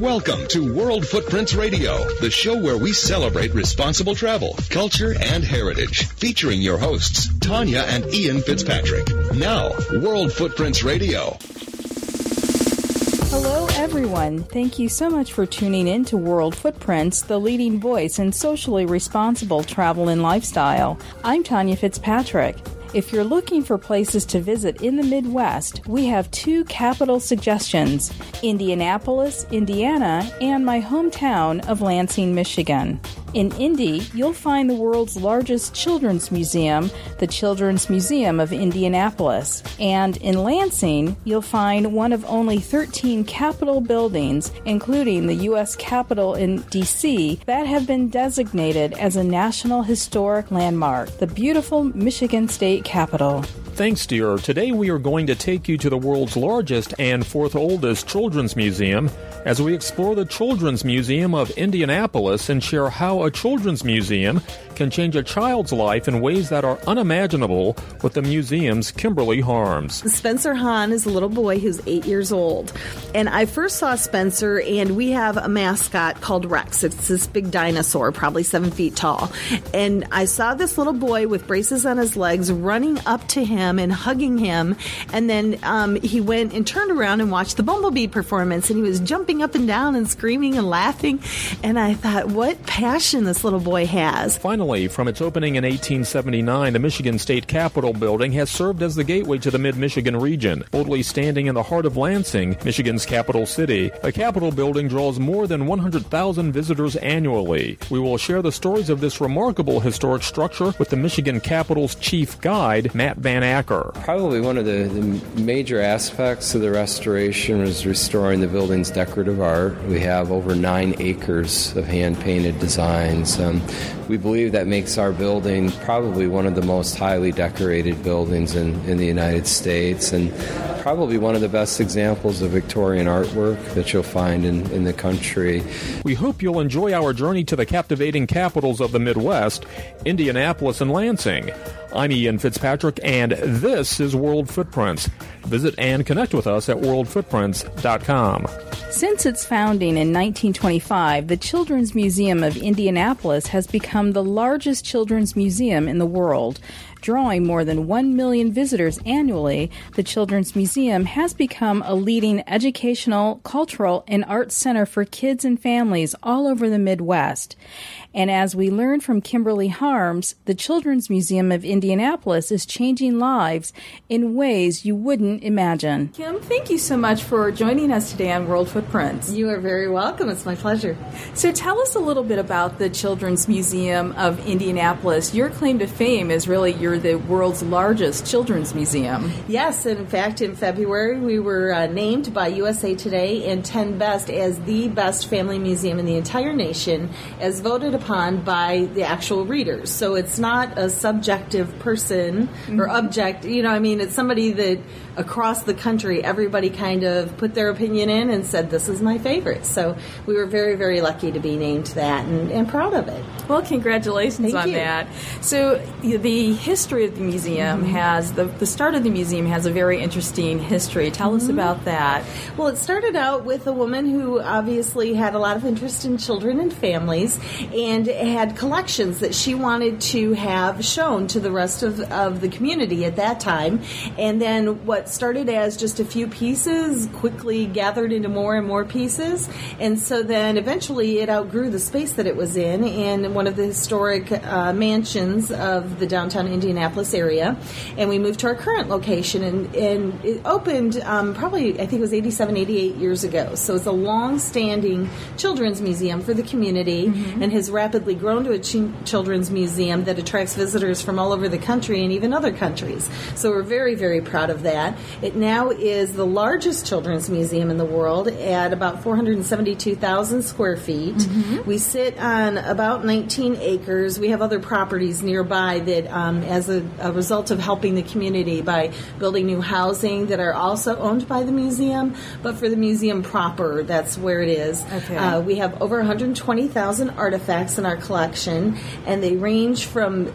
Welcome to World Footprints Radio, the show where we celebrate responsible travel, culture, and heritage. Featuring your hosts, Tanya and Ian Fitzpatrick. Now, World Footprints Radio. Hello, everyone. Thank you so much for tuning in to World Footprints, the leading voice in socially responsible travel and lifestyle. I'm Tanya Fitzpatrick. If you're looking for places to visit in the Midwest, we have two capital suggestions Indianapolis, Indiana, and my hometown of Lansing, Michigan. In Indy, you'll find the world's largest children's museum, the Children's Museum of Indianapolis. And in Lansing, you'll find one of only 13 Capitol buildings, including the U.S. Capitol in D.C., that have been designated as a National Historic Landmark, the beautiful Michigan State Capitol. Thanks, dear. Today we are going to take you to the world's largest and fourth oldest children's museum as we explore the Children's Museum of Indianapolis and share how a children's museum can change a child's life in ways that are unimaginable with the museum's Kimberly Harms. Spencer Hahn is a little boy who's eight years old. And I first saw Spencer, and we have a mascot called Rex. It's this big dinosaur, probably seven feet tall. And I saw this little boy with braces on his legs running up to him and hugging him. And then um, he went and turned around and watched the Bumblebee performance, and he was jumping up and down and screaming and laughing. And I thought, what passion this little boy has. Finally, from its opening in 1879, the Michigan State Capitol building has served as the gateway to the mid Michigan region. Boldly standing in the heart of Lansing, Michigan's capital city, the Capitol building draws more than 100,000 visitors annually. We will share the stories of this remarkable historic structure with the Michigan Capitol's chief guide, Matt Van Acker. Probably one of the, the major aspects of the restoration was restoring the building's decorative art. We have over nine acres of hand painted designs. Um, we believe that makes our building probably one of the most highly decorated buildings in, in the United States and probably one of the best examples of Victorian artwork that you'll find in, in the country. We hope you'll enjoy our journey to the captivating capitals of the Midwest, Indianapolis and Lansing. I'm Ian Fitzpatrick, and this is World Footprints. Visit and connect with us at worldfootprints.com. Since its founding in 1925, the Children's Museum of Indianapolis has become the largest children's museum in the world. Drawing more than 1 million visitors annually, the Children's Museum has become a leading educational, cultural, and arts center for kids and families all over the Midwest. And as we learn from Kimberly Harms, the Children's Museum of Indianapolis is changing lives in ways you wouldn't imagine. Kim, thank you so much for joining us today on World Footprints. You are very welcome. It's my pleasure. So tell us a little bit about the Children's Museum of Indianapolis. Your claim to fame is really you're the world's largest children's museum. Yes, in fact, in February we were uh, named by USA Today and 10 Best as the best family museum in the entire nation, as voted upon by the actual readers. So it's not a subjective person mm-hmm. or object. You know, I mean, it's somebody that across the country, everybody kind of put their opinion in and said, This is my favorite. So we were very, very lucky to be named that and, and proud of it. Well, congratulations Thank on you. that. So the history of the museum mm-hmm. has, the, the start of the museum has a very interesting history. Tell mm-hmm. us about that. Well, it started out with a woman who obviously had a lot of interest in children and families and had collections that she wanted to have shown to the rest of, of the community at that time. And then what started as just a few pieces quickly gathered into more and more pieces. And so then eventually it outgrew the space that it was in in one of the historic uh, mansions of the downtown Indianapolis area. And we moved to our current location and, and it opened um, probably, I think it was 87, 88 years ago. So it's a long standing children's museum for the community mm-hmm. and has rapidly grown to a ch- children's museum that attracts visitors from all over the country and even other countries. So we're very, very proud of that. It now is the largest children's museum in the world at about 472,000 square feet. Mm-hmm. We sit on about 19 acres. We have other properties nearby that, um, as a, a, result of helping the community by building new housing, that are also owned by the museum. But for the museum proper, that's where it is. Okay. Uh, we have over 120,000 artifacts in our collection, and they range from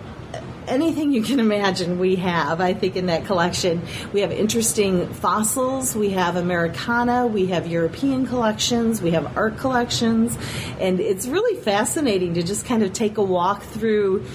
anything you can imagine, we have, I think, in that collection. We have interesting fossils, we have Americana, we have European collections, we have art collections, and it's really fascinating to just kind of take a walk through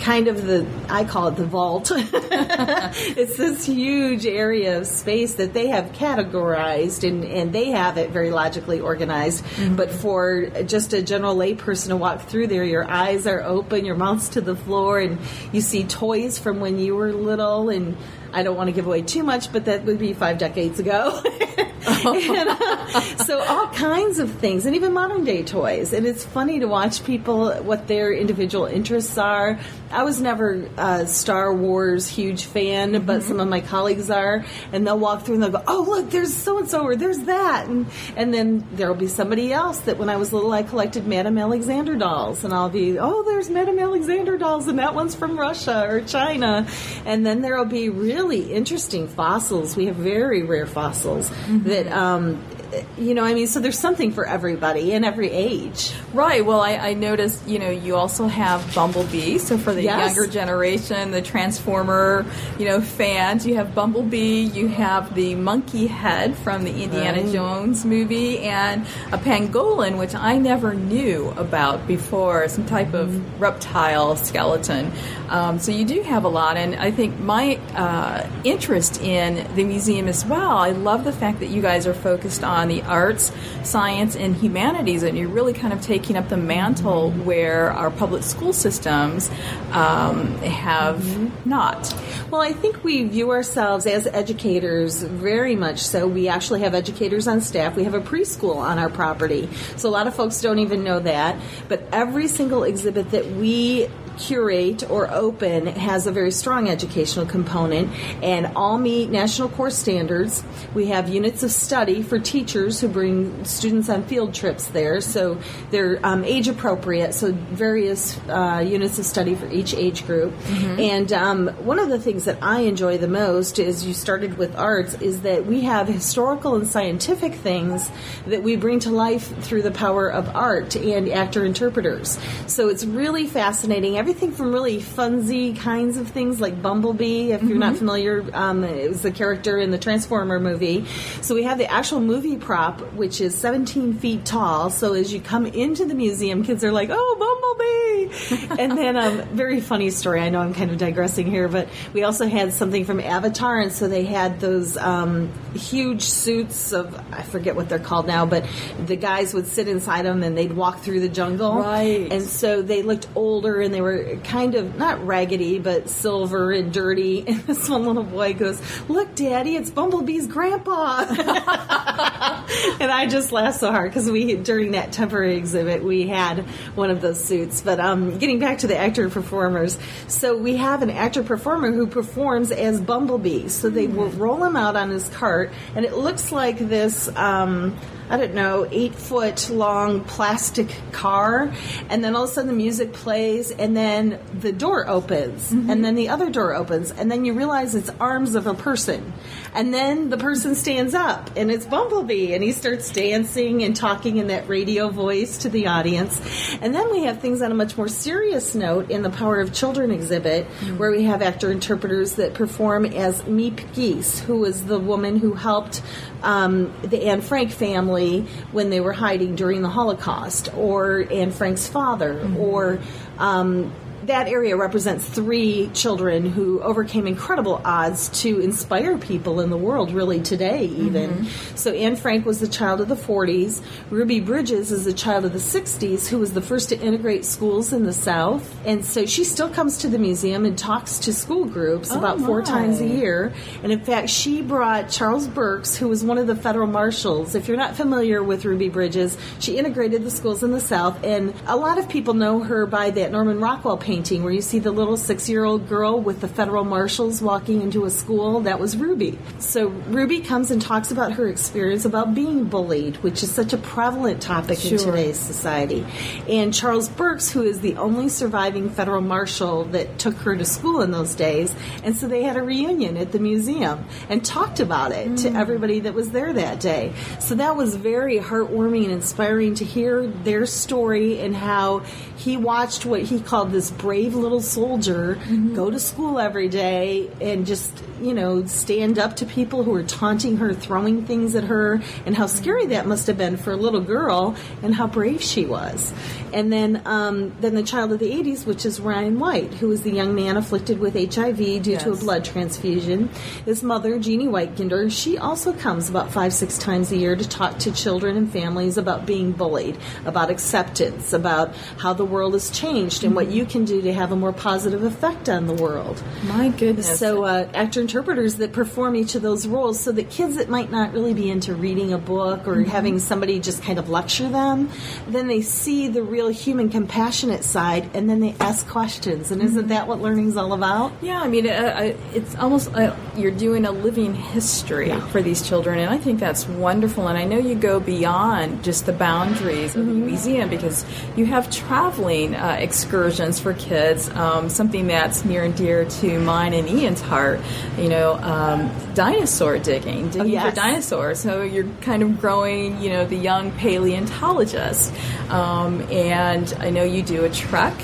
kind of the I call it the vault. it's this huge area of space that they have categorized and, and they have it very logically organized. Mm-hmm. But for just a general layperson to walk through there, your eyes are open, your mouth's to the floor, and you see toys from when you were little and I don't want to give away too much, but that would be five decades ago. and, uh, so all kinds of things, and even modern day toys. And it's funny to watch people what their individual interests are. I was never a Star Wars huge fan, mm-hmm. but some of my colleagues are, and they'll walk through and they'll go, "Oh, look, there's so and so, or there's that," and and then there'll be somebody else that when I was little, I collected Madame Alexander dolls, and I'll be, "Oh, there's Madame Alexander dolls, and that one's from Russia or China," and then there'll be really interesting fossils. We have very rare fossils mm-hmm. that um, you know, I mean, so there's something for everybody in every age. Right. Well, I, I noticed, you know, you also have Bumblebee. So for the yes. younger generation, the Transformer, you know, fans, you have Bumblebee, you have the monkey head from the Indiana right. Jones movie, and a pangolin, which I never knew about before, some type mm-hmm. of reptile skeleton. Um, so you do have a lot, and I think my uh, interest in the museum as well, I love the fact that you guys are focused on on the arts, science, and humanities, and you're really kind of taking up the mantle where our public school systems um, have mm-hmm. not. Well, I think we view ourselves as educators very much so. We actually have educators on staff. We have a preschool on our property. So a lot of folks don't even know that. But every single exhibit that we curate or open has a very strong educational component and all meet national course standards. We have units of study for teachers who bring students on field trips there, so they're um, age appropriate, so various uh, units of study for each age group. Mm-hmm. And um, one of the things that I enjoy the most is you started with arts is that we have historical and scientific things that we bring to life through the power of art and actor interpreters. So it's really fascinating everything from really funsy kinds of things like Bumblebee. If you're mm-hmm. not familiar, um, it was the character in the Transformer movie. So we have the actual movie prop, which is 17 feet tall. So as you come into the museum, kids are like, "Oh, Bumblebee!" and then a um, very funny story. I know I'm kind of digressing here, but we also had something from Avatar, and so they had those um, huge suits of I forget what they're called now, but the guys would sit inside them and they'd walk through the jungle, right? And so they looked older and they were kind of not raggedy, but silver and dirty. And this one little boy goes, "Look, Daddy, it's Bumblebee's grandpa." and I just laughed so hard because we during that temporary exhibit we had one of those suits. But um, getting back to the actor performers, so we have an actor performer who performs as Bumblebee. So they will roll him out on his cart, and it looks like this. Um, I don't know, eight foot long plastic car, and then all of a sudden the music plays, and then the door opens, mm-hmm. and then the other door opens, and then you realize it's arms of a person, and then the person stands up, and it's Bumblebee, and he starts dancing and talking in that radio voice to the audience, and then we have things on a much more serious note in the Power of Children exhibit, mm-hmm. where we have actor interpreters that perform as Miep Gies, who was the woman who helped um, the Anne Frank family when they were hiding during the Holocaust, or Anne Frank's father, mm-hmm. or um, that area represents three children who overcame incredible odds to inspire people in the world, really today, even. Mm-hmm. So Anne Frank was the child of the 40s. Ruby Bridges is a child of the 60s who was the first to integrate schools in the South. And so she still comes to the museum and talks to school groups oh about my. four times a year. And in fact, she brought Charles Burks, who was one of the federal marshals. If you're not familiar with Ruby Bridges, she integrated the schools in the South. And a lot of people know her by that Norman Rockwell painting painting where you see the little six year old girl with the federal marshals walking into a school. That was Ruby. So Ruby comes and talks about her experience about being bullied, which is such a prevalent topic sure. in today's society. And Charles Burks, who is the only surviving federal marshal that took her to school in those days, and so they had a reunion at the museum and talked about it mm. to everybody that was there that day. So that was very heartwarming and inspiring to hear their story and how he watched what he called this brave little soldier go to school every day and just you know stand up to people who are taunting her, throwing things at her, and how scary that must have been for a little girl, and how brave she was. And then um, then the child of the 80s, which is Ryan White, who is the young man afflicted with HIV due to a blood transfusion. His mother, Jeannie White-Ginder, she also comes about five, six times a year to talk to children and families about being bullied, about acceptance, about how the world has changed and what you can do to have a more positive effect on the world. My goodness. So, uh, actor interpreters that perform each of those roles so that kids that might not really be into reading a book or having somebody just kind of lecture them, then they see the real human compassionate side and then they ask questions. And isn't that what learning's all about? Yeah, I mean, uh, uh, it's almost uh, you're doing a living history for these children, and I think that's wonderful. And I know you go beyond just the boundaries of the museum because you have traveling uh, excursions for kids, um, something that's near and dear to mine and Ian's heart. You know, um, dinosaur digging, digging yes. for dinosaurs. So you're kind of growing, you know, the young paleontologist. Um, and I know you do a trek.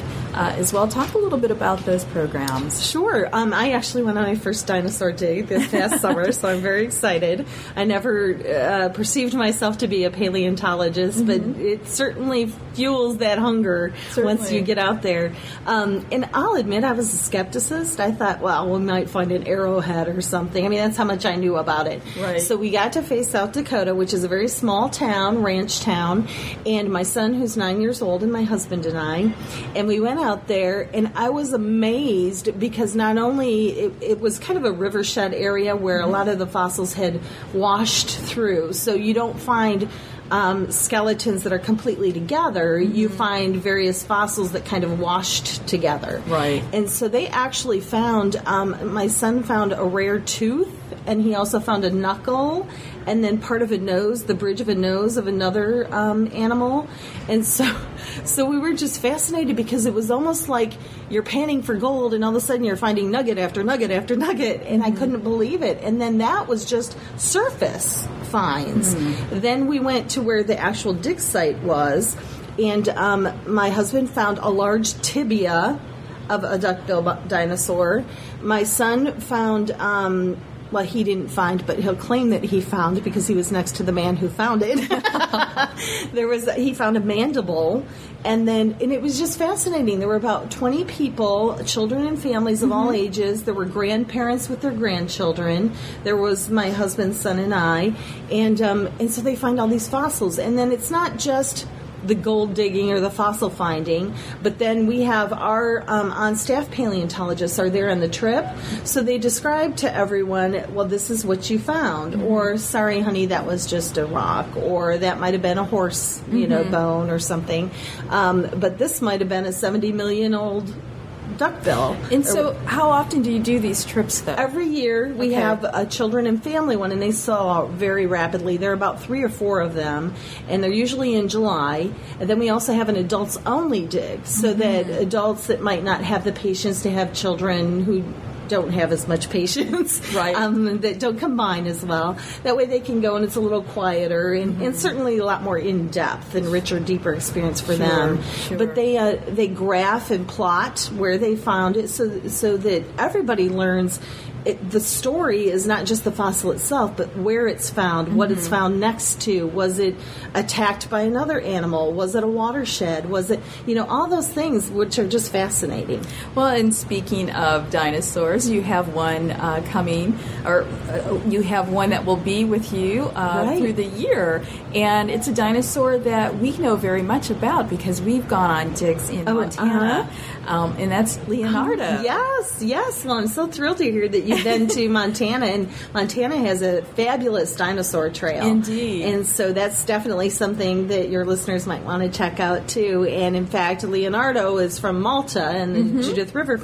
Uh, as well, talk a little bit about those programs. Sure. Um, I actually went on my first dinosaur dig this past summer, so I'm very excited. I never uh, perceived myself to be a paleontologist, but it certainly fuels that hunger once you get out there. Um, and I'll admit, I was a skepticist. I thought, well, we might find an arrowhead or something. I mean, that's how much I knew about it. Right. So we got to Faith South Dakota, which is a very small town, ranch town, and my son, who's nine years old, and my husband and I, and we went out there, and I was amazed because not only it, it was kind of a rivershed area where a lot of the fossils had washed through, so you don't find. Um, skeletons that are completely together, you find various fossils that kind of washed together. Right. And so they actually found, um, my son found a rare tooth, and he also found a knuckle, and then part of a nose, the bridge of a nose of another um, animal. And so, so we were just fascinated because it was almost like you're panning for gold, and all of a sudden you're finding nugget after nugget after nugget, and I couldn't believe it. And then that was just surface finds. Then we went to where the actual dig site was, and um, my husband found a large tibia of a duckbill dinosaur. My son found, um, well, he didn't find, but he'll claim that he found because he was next to the man who found it. there was he found a mandible, and then and it was just fascinating. There were about twenty people, children and families of all ages. There were grandparents with their grandchildren. There was my husband's son and I, and um, and so they find all these fossils, and then it's not just the gold digging or the fossil finding, but then we have our um, on staff paleontologists are there on the trip, so they describe to everyone, well, this is what you found, or sorry, honey, that was just a rock, or that might have been a horse, you know, bone or something, um, but this might have been a 70 million old duckbill. And so, how often do you do these trips, though? Every year we Okay. have a children and family one, and they sell out very rapidly. There are about three or four of them, and they're usually in July. And then we also have an adults only dig, so that mm-hmm. adults that might not have the patience to have children who don't have as much patience, Right. Um, that don't combine as well. That way they can go and it's a little quieter and, and certainly a lot more in depth and richer, deeper experience for them. sure. But they uh, they graph and plot where they found it, so so that everybody learns. It, the story is not just the fossil itself, but where it's found, what it's found next to. Was it attacked by another animal? Was it a watershed? Was it, you know, all those things which are just fascinating. Well, and speaking of dinosaurs, you have one uh, coming, or uh, you have one that will be with you uh, Right. through the year, and it's a dinosaur that we know very much about because we've gone on digs in Oh, Montana, um, and that's Leonardo. Yes, yes. Well, I'm so thrilled to hear that you've been to Montana, and Montana has a fabulous dinosaur trail. Indeed. And so that's definitely something that your listeners might want to check out too. And in fact, Leonardo is from Malta and Mm-hmm. Judith River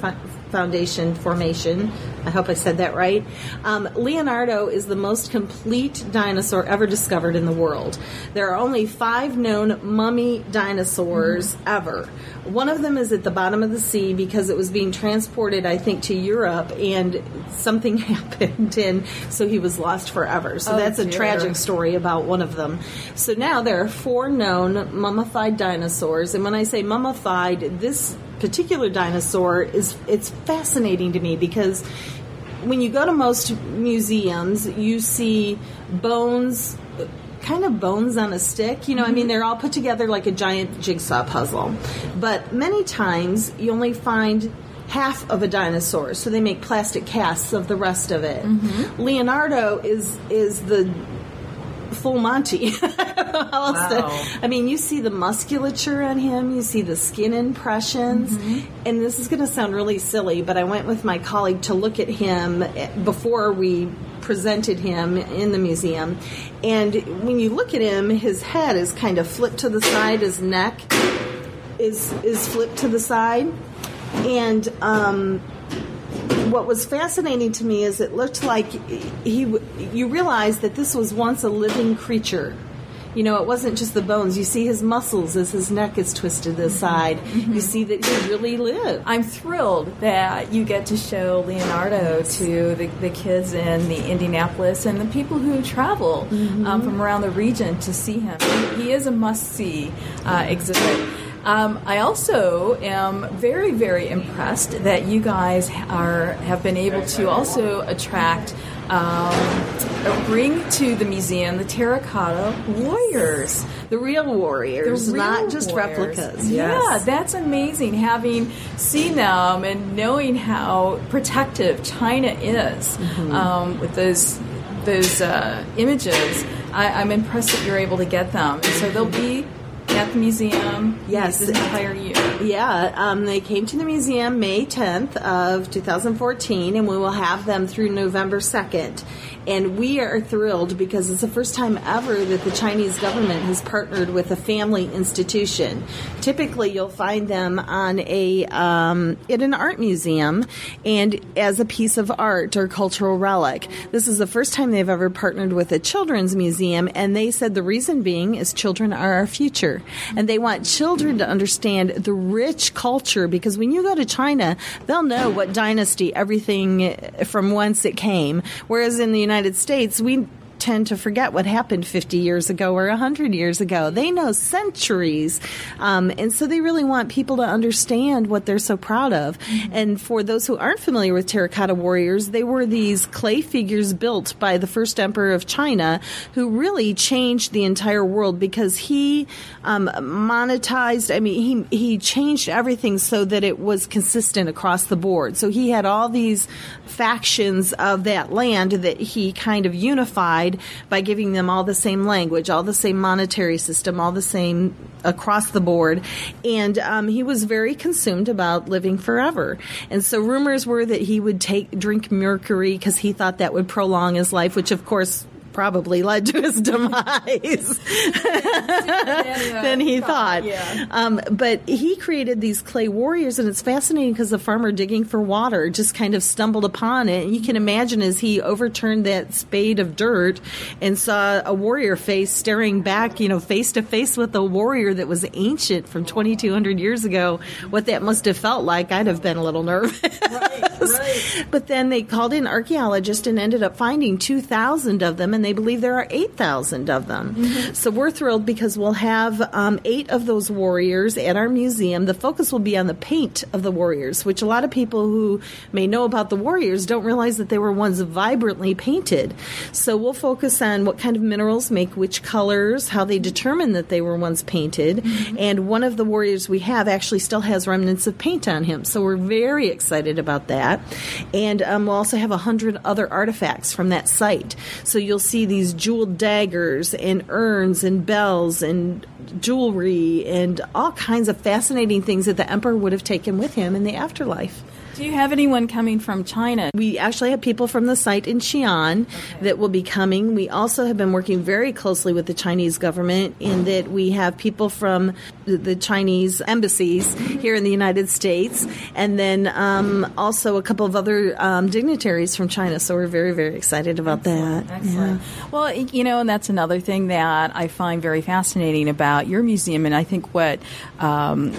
Foundation formation. I hope I said that right. Um, Leonardo is the most complete dinosaur ever discovered in the world. There are only five known mummy dinosaurs Mm-hmm. ever. One of them is at the bottom of the sea because it was being transported, I think, to Europe, and something happened, and so he was lost forever. So Oh, that's a tragic story about one of them. So now there are four known mummified dinosaurs, and when I say mummified, this particular dinosaur is it's fascinating to me because when you go to most museums, you see bones kind of bones on a stick. You know, I mean, mm-hmm. they're all put together like a giant jigsaw puzzle. But many times you only find half of a dinosaur, so they make plastic casts of the rest of it. Mm-hmm. Leonardo is is the full Monty. How else to- Wow. I mean, you see the musculature on him, you see the skin impressions, and this is going to sound really silly, but I went with my colleague to look at him eh, before we presented him in the museum. And when you look at him, his head is kind of flipped to the side, his neck is is flipped to the side, and um, what was fascinating to me is it looked like he you realize that this was once a living creature. You know, it wasn't just the bones. You see his muscles as his neck is twisted to the side. You see that he really lived. I'm thrilled that you get to show Leonardo to the, the kids in the Indianapolis and the people who travel um, from around the region to see him. He is a must see uh, exhibit. Um, I also am very, very impressed that you guys are have been able to also attract, um, bring to the museum the terracotta warriors. The real warriors, The real not just warriors. replicas. Yeah, that's amazing. Having seen them and knowing how protective China is Mm-hmm. um, with those those uh, images, I, I'm impressed that you're able to get them. And so they'll be at the museum Yes. this entire year. Yeah, um, they came to the museum May 10th of 2014, and we will have them through November 2nd. And we are thrilled because it's the first time ever that the Chinese government has partnered with a family institution. Typically, you'll find them on a um, in an art museum and as a piece of art or cultural relic. This is the first time they've ever partnered with a children's museum, and they said the reason being is children are our future, and they want children to understand the rich culture because when you go to China, they'll know what dynasty everything from whence it came, whereas in the United States we tend to forget what happened 50 years ago or 100 years ago. They know centuries. Um, and so they really want people to understand what they're so proud of. And for those who aren't familiar with terracotta warriors, they were these clay figures built by the first emperor of China who really changed the entire world because he um, monetized, I mean, he, he changed everything so that it was consistent across the board. So he had all these factions of that land that he kind of unified by giving them all the same language, all the same monetary system, all the same across the board. And um, he was very consumed about living forever. And so rumors were that he would take drink mercury because he thought that would prolong his life, which of course probably led to his demise than he thought. yeah. Um, but he created these clay warriors, and it's fascinating because the farmer digging for water just kind of stumbled upon it. And you can imagine as he overturned that spade of dirt and saw a warrior face staring back, you know, face to face with a warrior that was ancient from 2,200 years ago, what that must have felt like. I'd have been a little nervous. But then they called in archaeologists and ended up finding 2,000 of them, and they believe there are 8,000 of them. So we're thrilled because we'll have um, eight of those warriors at our museum. The focus will be on the paint of the warriors, which a lot of people who may know about the warriors don't realize that they were once vibrantly painted. So we'll focus on what kind of minerals make which colors, how they determine that they were once painted, and one of the warriors we have actually still has remnants of paint on him. So we're very excited about that. And um, we'll also have a hundred other artifacts from that site. So you'll see these jeweled daggers and urns and bells and jewelry and all kinds of fascinating things that the emperor would have taken with him in the afterlife. Do you have anyone coming from China? We actually have people from the site in Xi'an that will be coming. We also have been working very closely with the Chinese government in that we have people from the- Chinese embassies here in the United States, and then um, also a couple of other um, dignitaries from China. So we're very, very excited about that. Excellent. Well, you know, and that's another thing that I find very fascinating about your museum, and I think what. Um,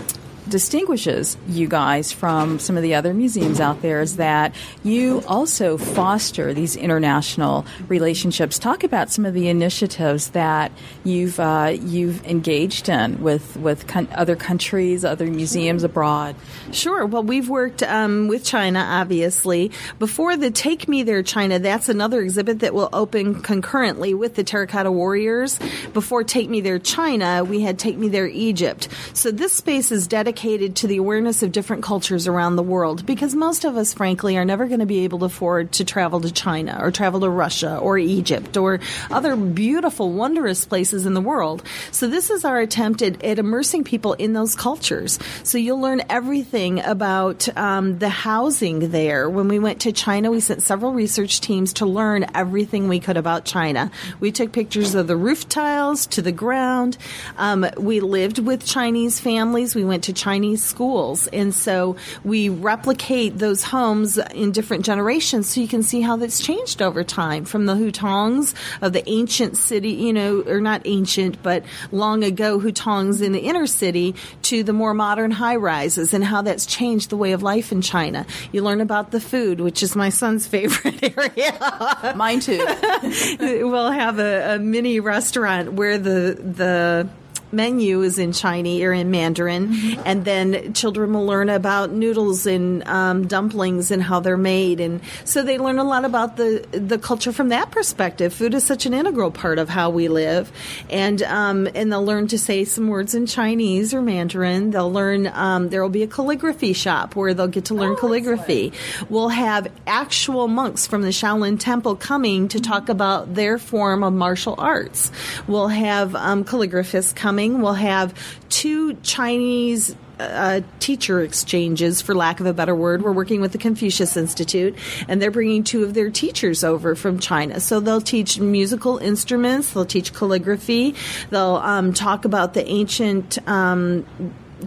distinguishes you guys from some of the other museums out there is that you also foster these international relationships. Talk about some of the initiatives that you've uh, you've engaged in with with con- other countries, other museums abroad. Sure. Well, we've worked um, with China, obviously. Before the Take Me There China, that's another exhibit that will open concurrently with the Terracotta Warriors. Before Take Me There China, we had Take Me There Egypt. So this space is dedicated to the awareness of different cultures around the world because most of us, frankly, are never going to be able to afford to travel to China or travel to Russia or Egypt or other beautiful, wondrous places in the world. So this is our attempt at, at immersing people in those cultures. So you'll learn everything about um, the housing there. When we went to China, we sent several research teams to learn everything we could about China. We took pictures of the roof tiles to the ground. Um, we lived with Chinese families. We went to Chinese schools. And so we replicate those homes in different generations so you can see how that's changed over time from the hutongs of the ancient city, you know, or not ancient, but long ago hutongs in the inner city to the more modern high rises and how that's changed the way of life in China. You learn about the food, which is my son's favorite area. Mine too. we'll have a, a mini restaurant where the the menu is in Chinese or in Mandarin, mm-hmm. and then children will learn about noodles and um, dumplings and how they're made, and so they learn a lot about the the culture from that perspective. Food is such an integral part of how we live, and um, and they'll learn to say some words in Chinese or Mandarin. They'll learn. Um, there will be a calligraphy shop where they'll get to learn oh, calligraphy. We'll have actual monks from the Shaolin Temple coming to talk about their form of martial arts. We'll have um, calligraphists coming coming. We'll have two Chinese uh, teacher exchanges, for lack of a better word. We're working with the Confucius Institute, and they're bringing two of their teachers over from China. So they'll teach musical instruments, they'll teach calligraphy, they'll um, talk about the ancient. Um,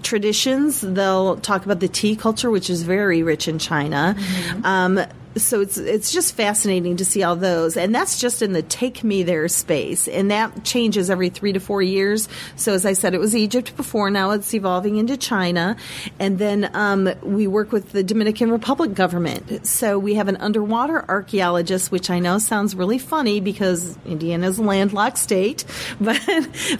traditions. They'll talk about the tea culture, which is very rich in China. Mm-hmm. Um, so it's it's just fascinating to see all those, and that's just in the take me there space, and that changes every three to four years. So as I said, it was Egypt before, now it's evolving into China, and then um, we work with the Dominican Republic government. So we have an underwater archaeologist, which I know sounds really funny because Indiana is a landlocked state, but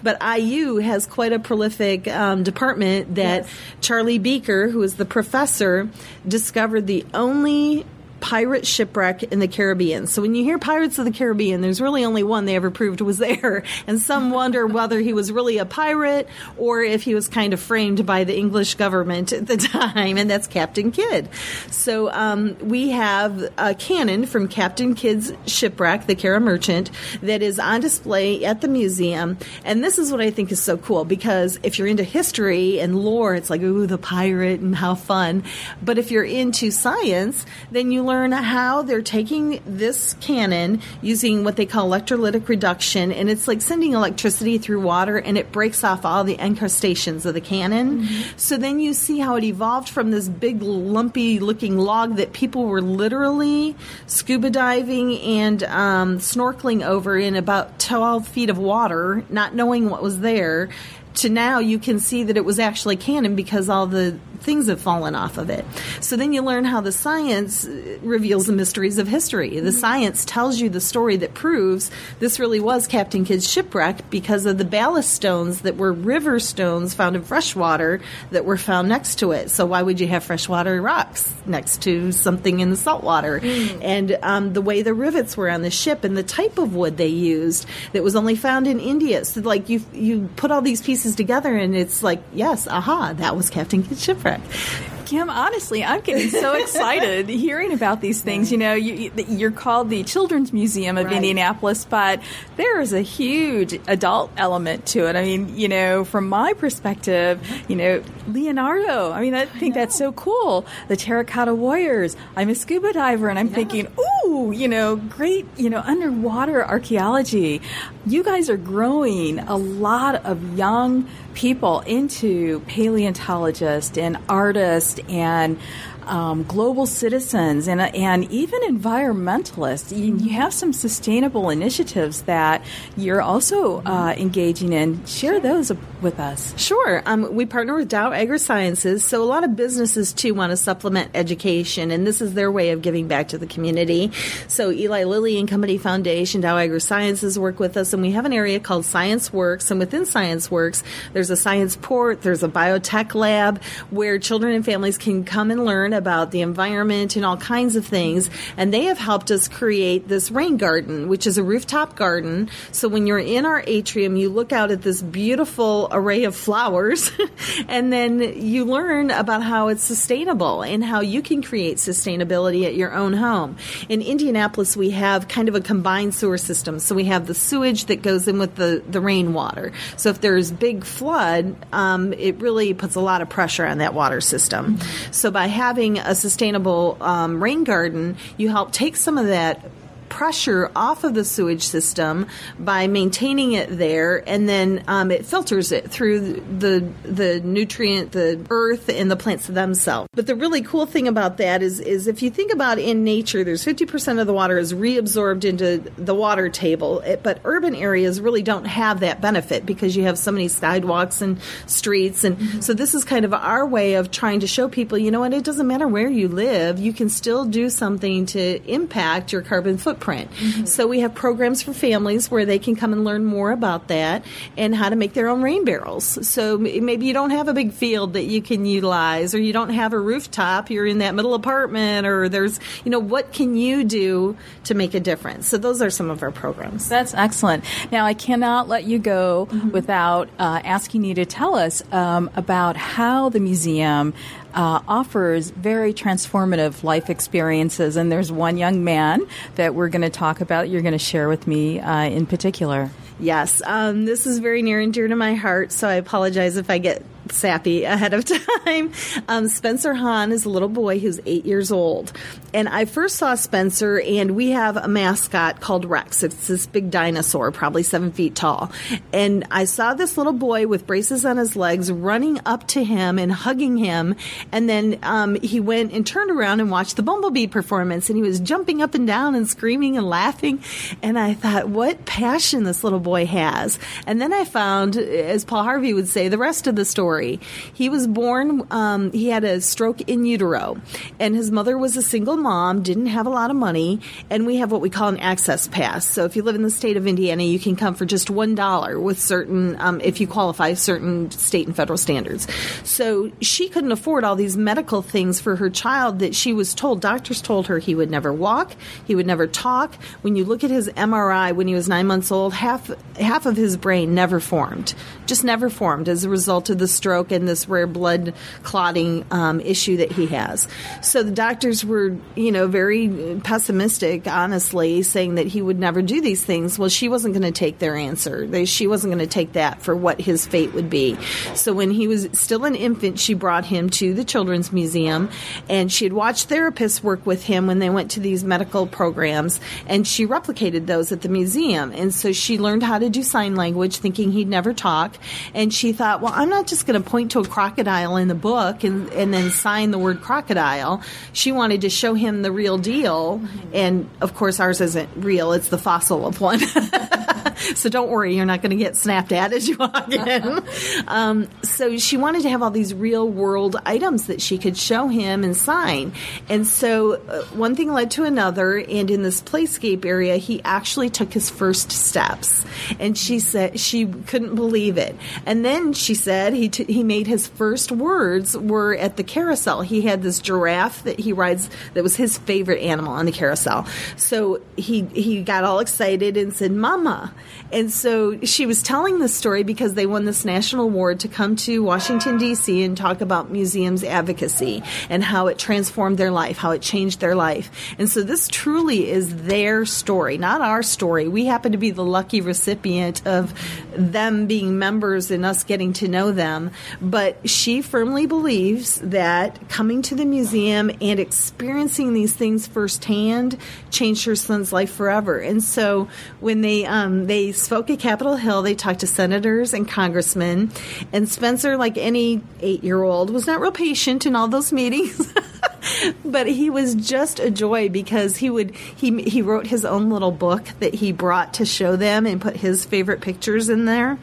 but IU has quite a prolific um, department that yes. Charlie Beeker, who is the professor, discovered the only pirate shipwreck in the Caribbean. So when you hear Pirates of the Caribbean, there's really only one they ever proved was there. And some wonder whether he was really a pirate or if he was kind of framed by the English government at the time, and that's Captain Kidd. So um, we have a cannon from Captain Kidd's shipwreck, the Quedagh Merchant, that is on display at the museum. And this is what I think is so cool because if you're into history and lore, it's like, ooh, the pirate and how fun. But if you're into science, then you learn learn how they're taking this cannon using what they call electrolytic reduction, and it's like sending electricity through water, and it breaks off all the encrustations of the cannon. Mm-hmm. So then you see how it evolved from this big lumpy looking log that people were literally scuba diving and um, snorkeling over in about 12 feet of water, not knowing what was there to now you can see that it was actually cannon because all the things have fallen off of it. So then you learn how the science reveals the mysteries of history. The science tells you the story that proves this really was Captain Kidd's shipwreck because of the ballast stones that were river stones found in freshwater that were found next to it. So why would you have freshwater rocks next to something in the saltwater? Mm. And um, the way the rivets were on the ship and the type of wood they used that was only found in India. So like you you put all these pieces together and it's like yes, aha, that was Captain Kidd's shipwreck. Kim, honestly, I'm getting so excited hearing about these things. You know, you, are called the Children's Museum of right. Indianapolis, but there is a huge adult element to it. I mean, you know, from my perspective, you know, Leonardo. I mean, I think I that's so cool. The Terracotta Warriors. I'm a scuba diver, and I'm yeah. thinking, ooh, you know, great, you know, underwater archaeology. You guys are growing a lot of young people into paleontologists and artists and um, global citizens and, and even environmentalists. You, you, have some sustainable initiatives that you're also uh, engaging in. Share those with us? Sure. Um, we partner with Dow AgroSciences, so a lot of businesses too want to supplement education, and this is their way of giving back to the community. So Eli Lilly and Company Foundation, Dow AgroSciences work with us, and we have an area called Science Works, and within Science Works, there's a science port, there's a biotech lab where children and families can come and learn about the environment and all kinds of things, and they have helped us create this rain garden, which is a rooftop garden. So when you're in our atrium, you look out at this beautiful array of flowers, and then you learn about how it's sustainable and how you can create sustainability at your own home. In Indianapolis, we have kind of a combined sewer system. So we have the sewage that goes in with the, the rainwater. So if there's big flood, um, it really puts a lot of pressure on that water system. So by having a sustainable um, rain garden, you help take some of that pressure off of the sewage system by maintaining it there, and then um, it filters it through the the nutrient, the earth, and the plants themselves. But the really cool thing about that is is if you think about in nature, there's 50% of the water is reabsorbed into the water table, but urban areas really don't have that benefit because you have so many sidewalks and streets, and mm-hmm. so this is kind of our way of trying to show people, you know what, it doesn't matter where you live, you can still do something to impact your carbon footprint footprint. Mm-hmm. So we have programs for families where they can come and learn more about that and how to make their own rain barrels. So maybe you don't have a big field that you can utilize or you don't have a rooftop, you're in that middle apartment or there's, you know, what can you do to make a difference? So those are some of our programs. That's excellent. Now I cannot let you go mm-hmm. without uh, asking you to tell us um, about how the museum uh, offers very transformative life experiences. And there's one young man that we're going to talk about, you're going to share with me uh, in particular. Yes, um, this is very near and dear to my heart, so I apologize if I get sappy ahead of time. Um, Spencer Hahn is a little boy who's eight years old. And I first saw Spencer, and we have a mascot called Rex. It's this big dinosaur, probably seven feet tall. And I saw this little boy with braces on his legs running up to him and hugging him. And then um, he went and turned around and watched the Bumblebee performance, and he was jumping up and down and screaming and laughing. And I thought, what passion this little boy has. And then I found, as Paul Harvey would say, the rest of the story story. He was born, um, he had a stroke in utero, and his mother was a single mom, didn't have a lot of money, and we have what we call an access pass. So if you live in the state of Indiana, you can come for just $1 with certain, um, if you qualify certain state and federal standards. So she couldn't afford all these medical things for her child that she was told, doctors told her he would never walk, he would never talk. When you look at his MRI when he was nine months old, half, half of his brain never formed, just never formed as a result of the stroke and this rare blood clotting um, issue that he has. So the doctors were, you know, very pessimistic, honestly, saying that he would never do these things. Well, she wasn't going to take their answer. They, she wasn't going to take that for what his fate would be. So when he was still an infant, she brought him to the Children's Museum, and she had watched therapists work with him when they went to these medical programs, and she replicated those at the museum. And so she learned how to do sign language, thinking he'd never talk. And she thought, well, I'm not just going to point to a crocodile in the book and, and then sign the word crocodile. She wanted to show him the real deal. And of course, ours isn't real, it's the fossil of one. so don't worry, you're not going to get snapped at as you walk in. um, so she wanted to have all these real world items that she could show him and sign. And so uh, one thing led to another. And in this playscape area, he actually took his first steps. And she said she couldn't believe it. And then she said he t- he made his first words were at the carousel. He had this giraffe that he rides that was his favorite animal on the carousel. So he he got all excited and said, "Mama." And so she was telling this story because they won this national award to come to Washington D.C. and talk about museums advocacy and how it transformed their life, how it changed their life. And so this truly is their story, not our story. We happen to be the lucky recipient of them being members and us getting to know them. But she firmly believes that coming to the museum and experiencing these things firsthand changed her son's life forever. And so when they um, they they spoke at Capitol Hill. They talked to senators and congressmen. And Spencer, like any eight year old, was not real patient in all those meetings. but he was just a joy because he would he he wrote his own little book that he brought to show them and put his favorite pictures in there,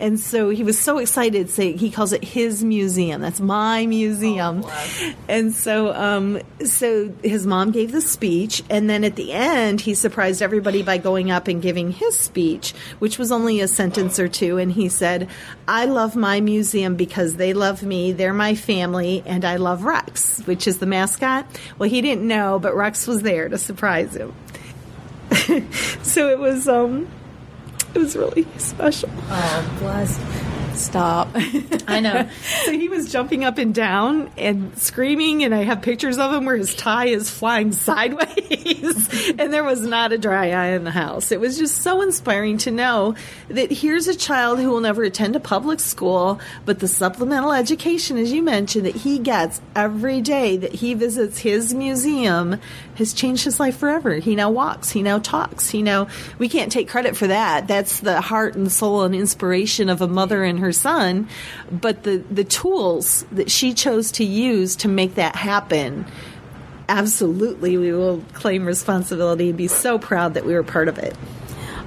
and so he was so excited. Say he calls it his museum. That's my museum, oh, and so um, so his mom gave the speech, and then at the end he surprised everybody by going up and giving his speech, which was only a sentence or two, and he said, "I love my museum because they love me. They're my family, and I love Rex, which is the mascot. Well, he didn't know, but Rex was there to surprise him. so it was um it was really special. Oh, bless. Stop. I know. so he was jumping up and down and screaming, and I have pictures of him where his tie is flying sideways, and there was not a dry eye in the house. It was just so inspiring to know that here's a child who will never attend a public school, but the supplemental education, as you mentioned, that he gets every day that he visits his museum has changed his life forever. He now walks, he now talks, he now, we can't take credit for that. That's the heart and soul and inspiration of a mother and her son. But the, the tools that she chose to use to make that happen, absolutely, we will claim responsibility and be so proud that we were part of it.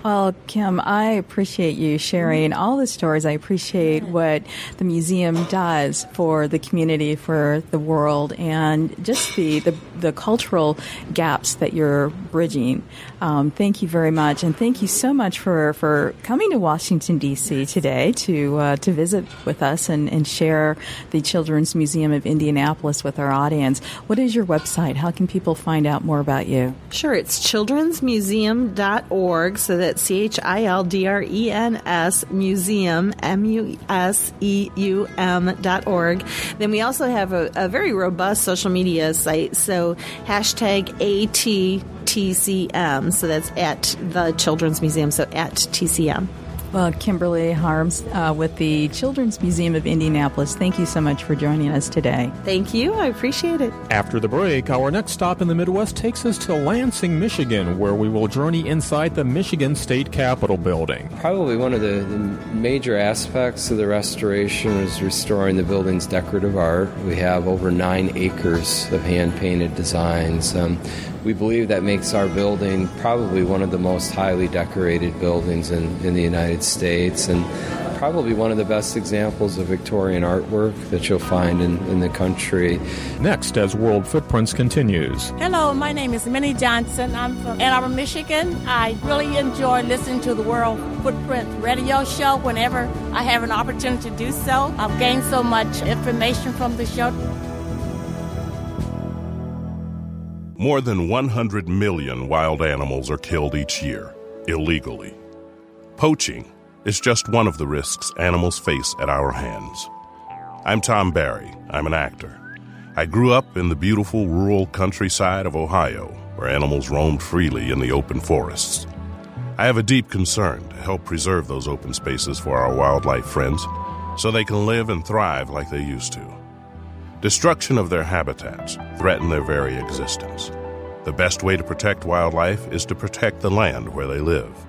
Well, Kim, I appreciate you sharing all the stories. I appreciate what the museum does for the community, for the world, and just the, the, the cultural gaps that you're bridging. Um, thank you very much, and thank you so much for, for coming to Washington D.C. today to uh, to visit with us and, and share the Children's Museum of Indianapolis with our audience. What is your website? How can people find out more about you? Sure, it's childrensmuseum.org. So that's C H I L D R E N S museum M U S E U M dot org. Then we also have a, a very robust social media site. So hashtag AT TCM. So that's at the Children's Museum. So at TCM. Well, Kimberly Harms uh, with the Children's Museum of Indianapolis, thank you so much for joining us today. Thank you. I appreciate it. After the break, our next stop in the Midwest takes us to Lansing, Michigan, where we will journey inside the Michigan State Capitol building. Probably one of the, the major aspects of the restoration is restoring the building's decorative art. We have over nine acres of hand painted designs. Um, we believe that makes our building probably one of the most highly decorated buildings in, in the United States and probably one of the best examples of Victorian artwork that you'll find in, in the country. Next, as World Footprints continues. Hello, my name is Minnie Johnson. I'm from Ann Arbor, Michigan. I really enjoy listening to the World Footprint radio show whenever I have an opportunity to do so. I've gained so much information from the show. More than 100 million wild animals are killed each year, illegally. Poaching is just one of the risks animals face at our hands. I'm Tom Barry. I'm an actor. I grew up in the beautiful rural countryside of Ohio, where animals roamed freely in the open forests. I have a deep concern to help preserve those open spaces for our wildlife friends so they can live and thrive like they used to. Destruction of their habitats threaten their very existence. The best way to protect wildlife is to protect the land where they live.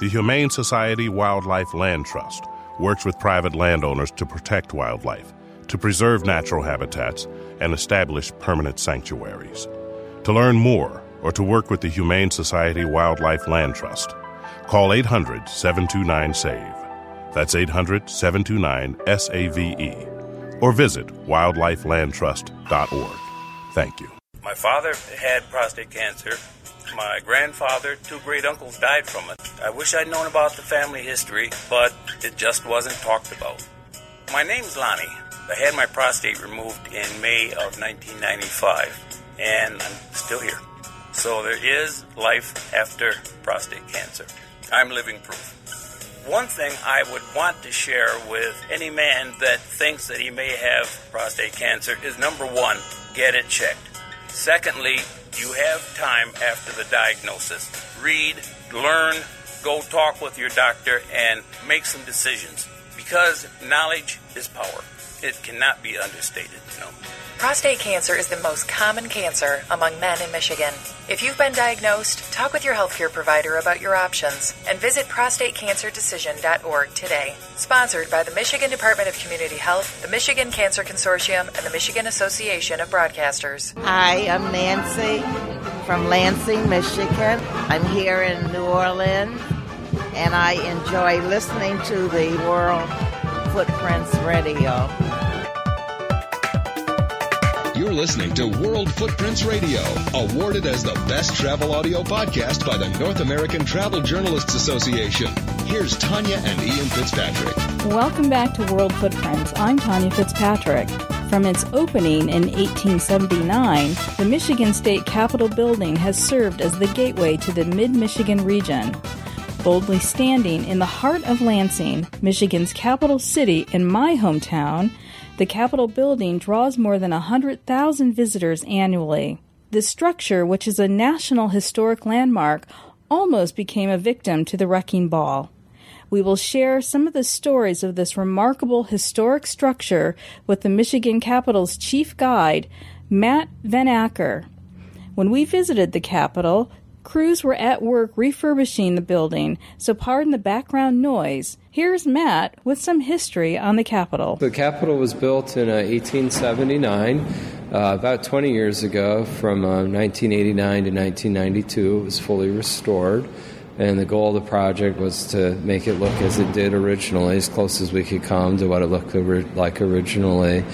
The Humane Society Wildlife Land Trust works with private landowners to protect wildlife, to preserve natural habitats, and establish permanent sanctuaries. To learn more or to work with the Humane Society Wildlife Land Trust, call 800 729 SAVE. That's 800 729 SAVE or visit wildlifelandtrust.org. Thank you. My father had prostate cancer. My grandfather, two great uncles died from it. I wish I'd known about the family history, but it just wasn't talked about. My name's Lonnie. I had my prostate removed in May of 1995, and I'm still here. So there is life after prostate cancer. I'm living proof. One thing I would want to share with any man that thinks that he may have prostate cancer is number one, get it checked. Secondly, you have time after the diagnosis. Read, learn, go talk with your doctor, and make some decisions. Because knowledge is power. It cannot be understated, you know. Prostate cancer is the most common cancer among men in Michigan. If you've been diagnosed, talk with your healthcare provider about your options and visit prostatecancerdecision.org today. Sponsored by the Michigan Department of Community Health, the Michigan Cancer Consortium, and the Michigan Association of Broadcasters. Hi, I'm Nancy from Lansing, Michigan. I'm here in New Orleans and I enjoy listening to the World Footprints Radio. You're listening to World Footprints Radio, awarded as the best travel audio podcast by the North American Travel Journalists Association. Here's Tanya and Ian Fitzpatrick. Welcome back to World Footprints. I'm Tanya Fitzpatrick. From its opening in 1879, the Michigan State Capitol building has served as the gateway to the mid Michigan region. Boldly standing in the heart of Lansing, Michigan's capital city and my hometown, the Capitol building draws more than 100,000 visitors annually. This structure, which is a National Historic Landmark, almost became a victim to the wrecking ball. We will share some of the stories of this remarkable historic structure with the Michigan Capitol's chief guide, Matt Van Acker. When we visited the Capitol, crews were at work refurbishing the building, so pardon the background noise. Here's Matt with some history on the Capitol. The Capitol was built in uh, 1879, uh, about 20 years ago, from uh, 1989 to 1992. It was fully restored. And the goal of the project was to make it look as it did originally, as close as we could come to what it looked like originally.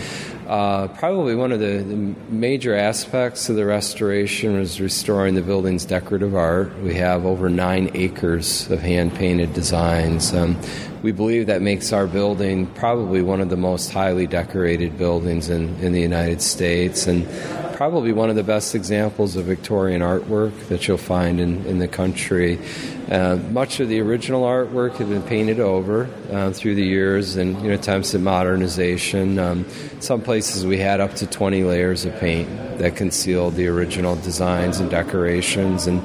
Uh, probably one of the, the, major aspects of the restoration was restoring the building's decorative art. We have over nine acres of hand painted designs. Um, we believe that makes our building probably one of the most highly decorated buildings in, in the United States and probably one of the best examples of Victorian artwork that you'll find in, in the country. Uh, much of the original artwork had been painted over uh, through the years and you know attempts at modernization. Um, some places we had up to 20 layers of paint that concealed the original designs and decorations and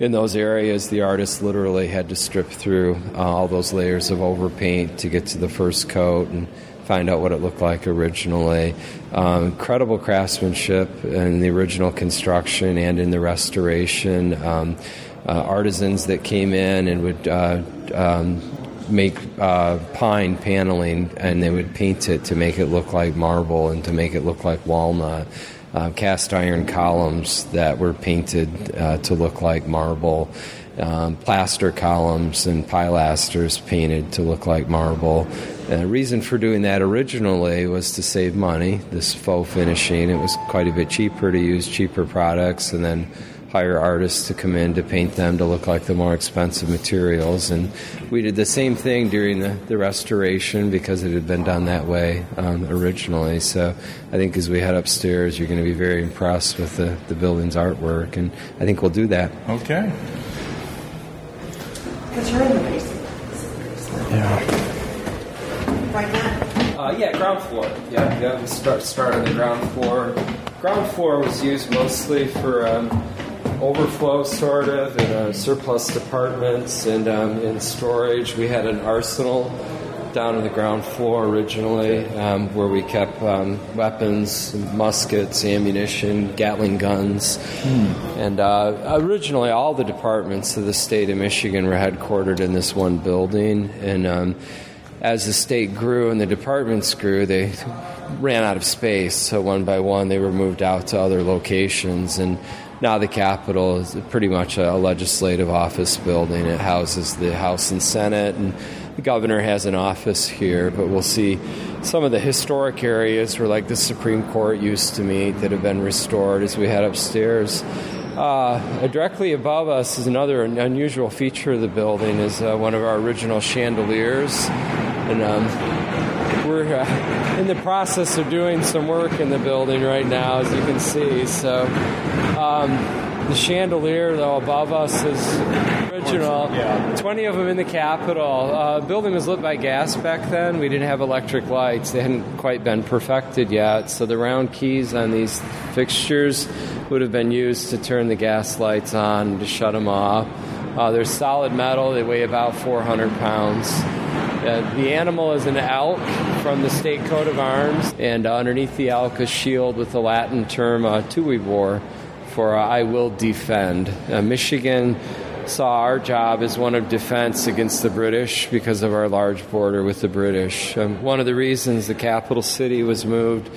in those areas, the artist literally had to strip through uh, all those layers of overpaint to get to the first coat and find out what it looked like originally. Um, incredible craftsmanship in the original construction and in the restoration. Um, artisans that came in and would uh, um, make uh, pine paneling and they would paint it to make it look like marble and to make it look like walnut. Uh, cast iron columns that were painted uh, to look like marble um, plaster columns and pilasters painted to look like marble. And The reason for doing that originally was to save money, this faux finishing. It was quite a bit cheaper to use cheaper products and then hire artists to come in to paint them to look like the more expensive materials. And we did the same thing during the, the restoration because it had been done that way um, originally. So I think as we head upstairs, you're going to be very impressed with the, the building's artwork, and I think we'll do that. Okay. Because you're in the basement. Yeah. Right now? Uh, yeah, ground floor. Yeah, yeah. We start start on the ground floor. Ground floor was used mostly for um, overflow, sort of, in uh, surplus departments and um, in storage. We had an arsenal down on the ground floor originally, um, where we kept um, weapons, muskets, ammunition, Gatling guns. Hmm. And uh, originally, all the departments of the state of Michigan were headquartered in this one building. And um, as the state grew and the departments grew, they ran out of space. So one by one, they were moved out to other locations. And now the Capitol is pretty much a legislative office building. It houses the House and Senate and the governor has an office here, but we'll see some of the historic areas where, like the Supreme Court used to meet, that have been restored as we head upstairs. Uh, directly above us is another unusual feature of the building is uh, one of our original chandeliers, and um, we're uh, in the process of doing some work in the building right now, as you can see. So. Um, the chandelier, though, above us is original. Yeah. 20 of them in the Capitol. Uh, building was lit by gas back then. We didn't have electric lights. They hadn't quite been perfected yet. So the round keys on these fixtures would have been used to turn the gas lights on to shut them off. Uh, they're solid metal. They weigh about 400 pounds. Uh, the animal is an elk from the state coat of arms, and underneath the elk, a shield with the Latin term uh, Tuebor for uh, I will defend. Uh, Michigan saw our job as one of defense against the British because of our large border with the British. Um, one of the reasons the capital city was moved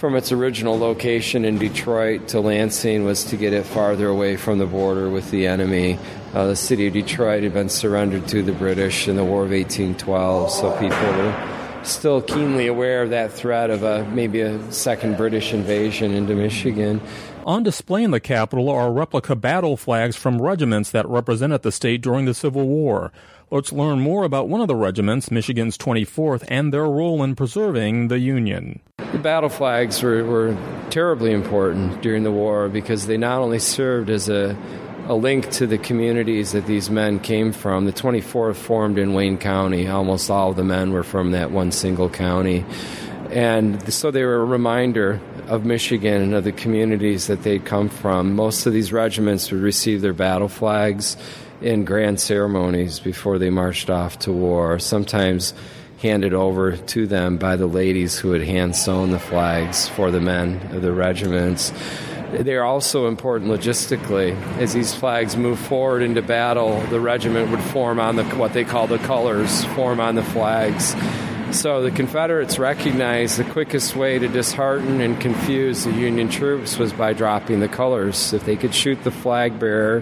from its original location in Detroit to Lansing was to get it farther away from the border with the enemy. Uh, the city of Detroit had been surrendered to the British in the War of 1812, so people were still keenly aware of that threat of a, maybe a second British invasion into Michigan. On display in the Capitol are replica battle flags from regiments that represented the state during the Civil War. Let's learn more about one of the regiments, Michigan's 24th, and their role in preserving the Union. The battle flags were, were terribly important during the war because they not only served as a a link to the communities that these men came from. The 24th formed in Wayne County. Almost all of the men were from that one single county. And so they were a reminder of Michigan and of the communities that they'd come from. Most of these regiments would receive their battle flags in grand ceremonies before they marched off to war, sometimes handed over to them by the ladies who had hand sewn the flags for the men of the regiments. They're also important logistically. As these flags move forward into battle, the regiment would form on the what they call the colors, form on the flags so the Confederates recognized the quickest way to dishearten and confuse the Union troops was by dropping the colors. If they could shoot the flag bearer,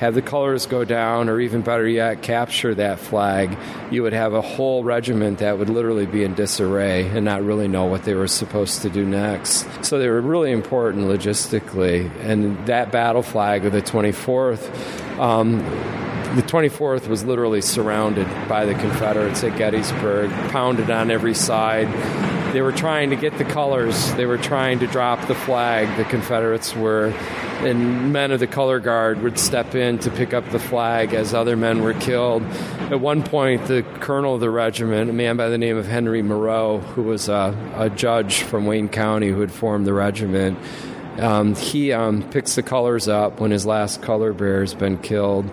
have the colors go down, or even better yet, capture that flag, you would have a whole regiment that would literally be in disarray and not really know what they were supposed to do next. So they were really important logistically. And that battle flag of the 24th. Um, the 24th was literally surrounded by the Confederates at Gettysburg, pounded on every side. They were trying to get the colors, they were trying to drop the flag, the Confederates were. And men of the color guard would step in to pick up the flag as other men were killed. At one point, the colonel of the regiment, a man by the name of Henry Morrow, who was a, a judge from Wayne County who had formed the regiment, um, he um, picks the colors up when his last color bearer has been killed.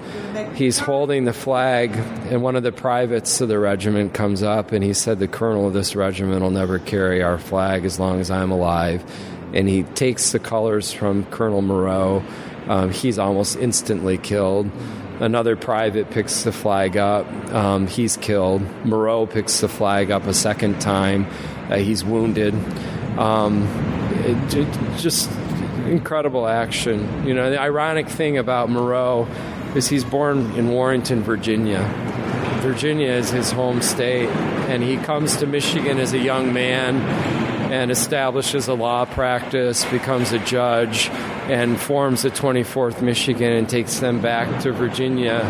He's holding the flag, and one of the privates of the regiment comes up and he said, The colonel of this regiment will never carry our flag as long as I'm alive. And he takes the colors from Colonel Morrow. Um, he's almost instantly killed. Another private picks the flag up. Um, he's killed. Morrow picks the flag up a second time. Uh, he's wounded. Um, it, it just incredible action. You know, the ironic thing about Morrow is he's born in Warrenton, Virginia. Virginia is his home state, and he comes to Michigan as a young man and establishes a law practice, becomes a judge, and forms the 24th Michigan and takes them back to Virginia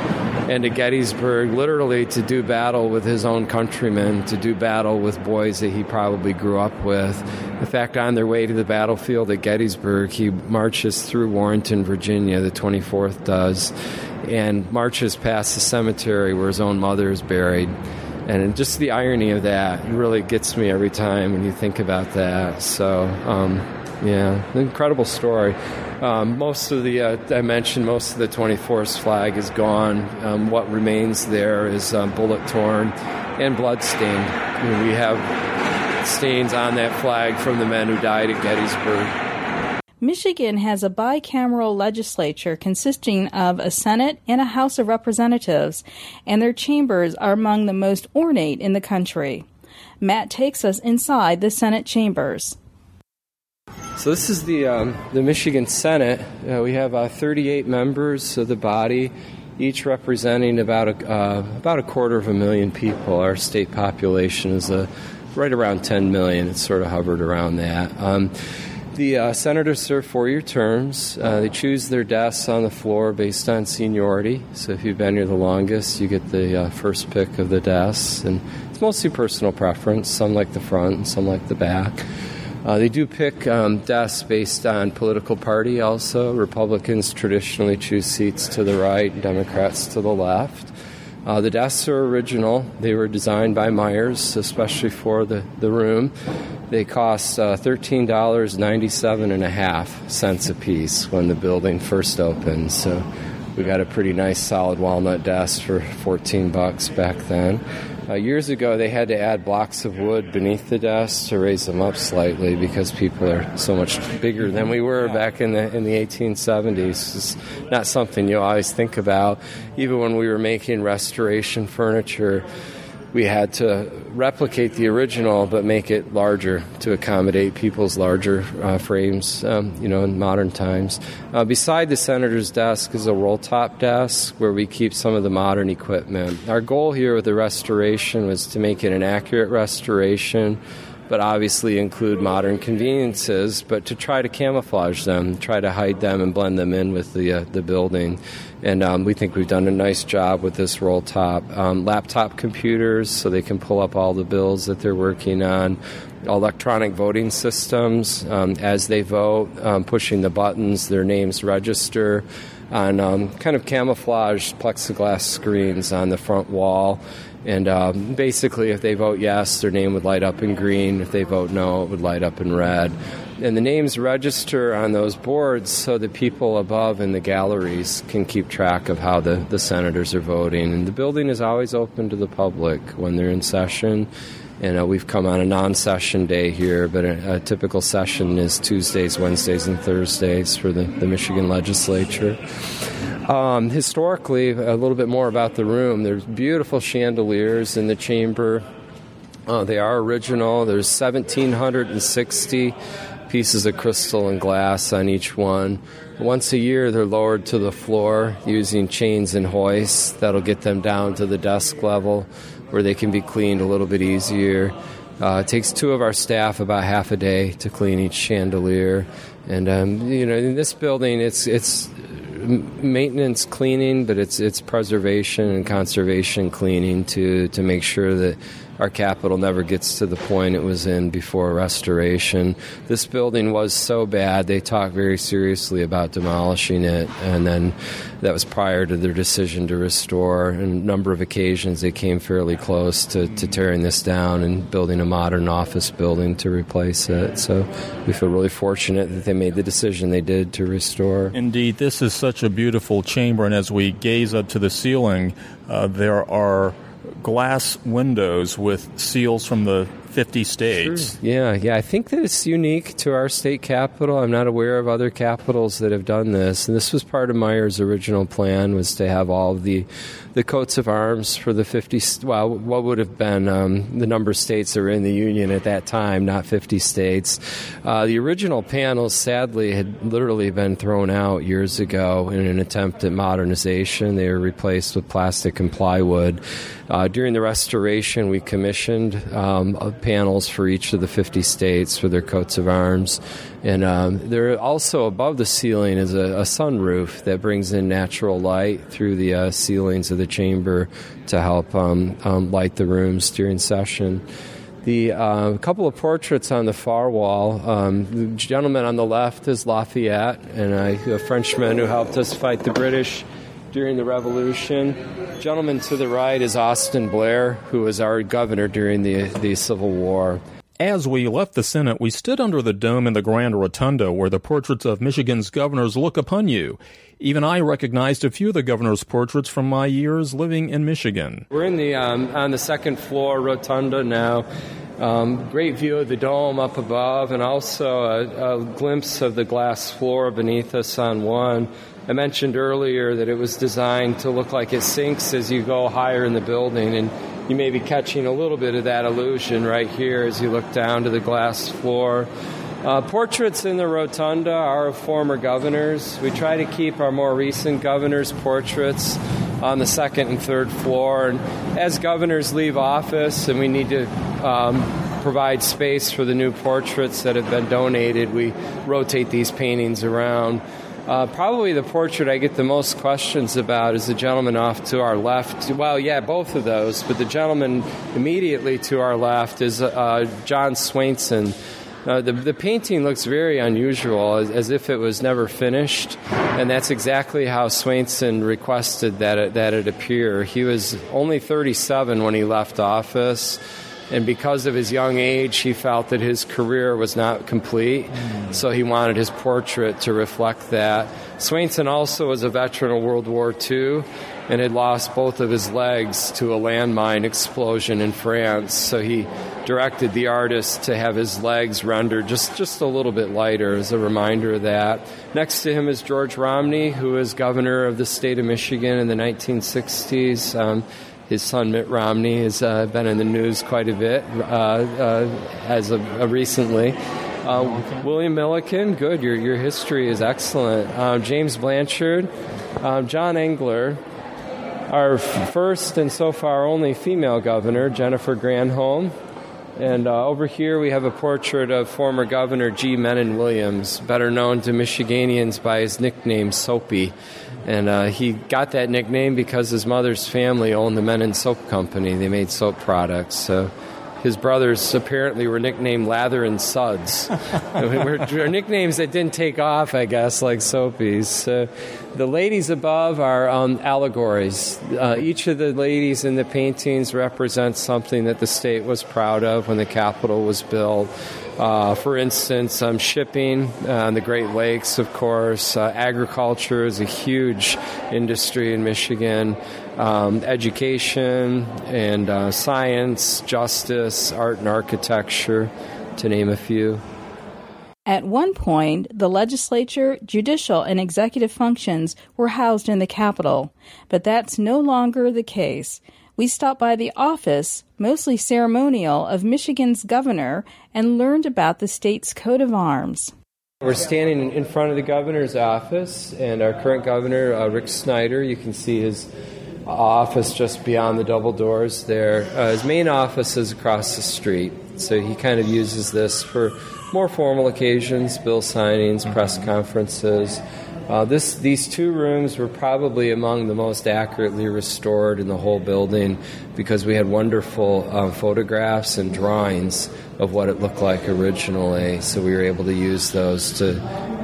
and to Gettysburg, literally to do battle with his own countrymen, to do battle with boys that he probably grew up with. In fact, on their way to the battlefield at Gettysburg, he marches through Warrenton, Virginia, the 24th does, and marches past the cemetery where his own mother is buried. And just the irony of that really gets me every time when you think about that. So, um, yeah, an incredible story. Um, most of the, uh, I mentioned, most of the 24th flag is gone. Um, what remains there is um, bullet torn and blood stained. we have stains on that flag from the men who died at Gettysburg. Michigan has a bicameral legislature consisting of a Senate and a House of Representatives, and their chambers are among the most ornate in the country. Matt takes us inside the Senate chambers. So this is the um, the Michigan Senate. Uh, we have uh, 38 members of the body, each representing about a uh, about a quarter of a million people. Our state population is a right around 10 million. It's sort of hovered around that. Um, the uh, senators serve four year terms. Uh, they choose their desks on the floor based on seniority. So if you've been here the longest, you get the uh, first pick of the desks. And it's mostly personal preference. Some like the front, and some like the back. Uh, they do pick um, desks based on political party also. Republicans traditionally choose seats to the right, Democrats to the left. Uh, the desks are original. They were designed by Myers, especially for the, the room. They cost uh, $13.97 and a half cents a piece when the building first opened. So we got a pretty nice solid walnut desk for 14 bucks back then. Uh, years ago, they had to add blocks of wood beneath the desks to raise them up slightly because people are so much bigger than we were back in the in the 1870s. It's not something you always think about, even when we were making restoration furniture we had to replicate the original but make it larger to accommodate people's larger uh, frames, um, you know, in modern times. Uh, beside the senator's desk is a roll top desk where we keep some of the modern equipment. Our goal here with the restoration was to make it an accurate restoration but obviously include modern conveniences, but to try to camouflage them, try to hide them and blend them in with the uh, the building. And um, we think we've done a nice job with this roll top. Um, laptop computers, so they can pull up all the bills that they're working on. Electronic voting systems, um, as they vote, um, pushing the buttons, their names register on um, kind of camouflaged plexiglass screens on the front wall. And um, basically, if they vote yes, their name would light up in green. If they vote no, it would light up in red. And the names register on those boards so that people above in the galleries can keep track of how the, the senators are voting. And the building is always open to the public when they're in session. And uh, we've come on a non session day here, but a, a, typical session is Tuesdays, Wednesdays, and Thursdays for the, the Michigan legislature. Um, historically, a little bit more about the room. There's beautiful chandeliers in the chamber. Uh, they are original. There's 1,760 pieces of crystal and glass on each one. Once a year, they're lowered to the floor using chains and hoists. That'll get them down to the desk level where they can be cleaned a little bit easier. Uh, it takes two of our staff about half a day to clean each chandelier, and um, you know, in this building, it's it's maintenance cleaning, but it's it's preservation and conservation cleaning to to make sure that our capital never gets to the point it was in before restoration. This building was so bad, they talked very seriously about demolishing it, and then that was prior to their decision to restore. And a number of occasions, they came fairly close to, to tearing this down and building a modern office building to replace it. So we feel really fortunate that they made the decision they did to restore. Indeed, this is such a beautiful chamber, and as we gaze up to the ceiling, uh, there are glass windows with seals from the 50 states. Sure. Yeah, yeah. I think that it's unique to our state capital. I'm not aware of other capitals that have done this. And this was part of Myers' original plan was to have all of the the coats of arms for the 50 well what would have been um, the number of states that were in the union at that time not 50 states. Uh, the original panels sadly had literally been thrown out years ago in an attempt at modernization. They were replaced with plastic and plywood. Uh, during the restoration we commissioned um, panels for each of the 50 states for their coats of arms and um, there also above the ceiling is a, a, sunroof that brings in natural light through the uh, ceilings of the chamber to help um, um, light the rooms during session. The uh, couple of portraits on the far wall. Um, the gentleman on the left is Lafayette, and a Frenchman who helped us fight the British during the Revolution. Gentleman to the right is Austin Blair, who was our governor during the, the Civil War. As we left the Senate, we stood under the dome in the Grand Rotunda where the portraits of Michigan's governors look upon you. Even I recognized a few of the governor's portraits from my years living in Michigan. We're in the um, on the second floor rotunda now. Um, great view of the dome up above, and also a, a glimpse of the glass floor beneath us on one. I mentioned earlier that it was designed to look like it sinks as you go higher in the building, and you may be catching a little bit of that illusion right here as you look down to the glass floor. Uh, portraits in the rotunda are of former governors. We try to keep our more recent governors' portraits on the second and third floor. And as governors leave office and we need to um, provide space for the new portraits that have been donated, we rotate these paintings around. Uh, probably the portrait I get the most questions about is the gentleman off to our left. Well, yeah, both of those, but the gentleman immediately to our left is uh, John Swainson. Uh, the, the painting looks very unusual, as, as, if it was never finished, and that's exactly how Swainson requested that it, that it appear. He was only 37 when he left office and because of his young age, he felt that his career was not complete, mm. so he wanted his portrait to reflect that. Swainson also was a veteran of World War II, and had lost both of his legs to a landmine explosion in France. So he directed the artist to have his legs rendered just, just a little bit lighter as a reminder of that. Next to him is George Romney, who was governor of the state of Michigan in the 1960s. Um, his son Mitt Romney has uh, been in the news quite a bit uh, uh, as of uh, recently. Uh, William Milliken, good. Your your history is excellent. Uh, James Blanchard, John Engler, our first and so far only female governor, Jennifer Granholm. And uh, over here we have a portrait of former Governor G. Mennen Williams, better known to Michiganians by his nickname Soapy. And uh, he got that nickname because his mother's family owned the Mennen Soap Company. They made soap products. So his brothers apparently were nicknamed Lather and Suds. were, nicknames that didn't take off, I guess, like Soapies. Uh, the ladies above are um, allegories. Uh, each of the ladies in the paintings represents something that the state was proud of when the Capitol was built. Uh, for instance, um, shipping on the Great Lakes, of course. Uh, agriculture is a huge industry in Michigan. Um, education and uh, science, justice, art and architecture, to name a few. At one point, the legislature, judicial, and executive functions were housed in the Capitol, but that's no longer the case we stopped by the office, mostly ceremonial, of Michigan's governor and learned about the state's coat of arms. We're standing in front of the governor's office, and our current governor, uh, Rick Snyder, you can see his office just beyond the double doors there. Uh, his main office is across the street, so he kind of uses this for more formal occasions, bill signings, press conferences. Uh, this, these two rooms were probably among the most accurately restored in the whole building because we had wonderful uh, photographs and drawings of what it looked like originally, so we were able to use those to,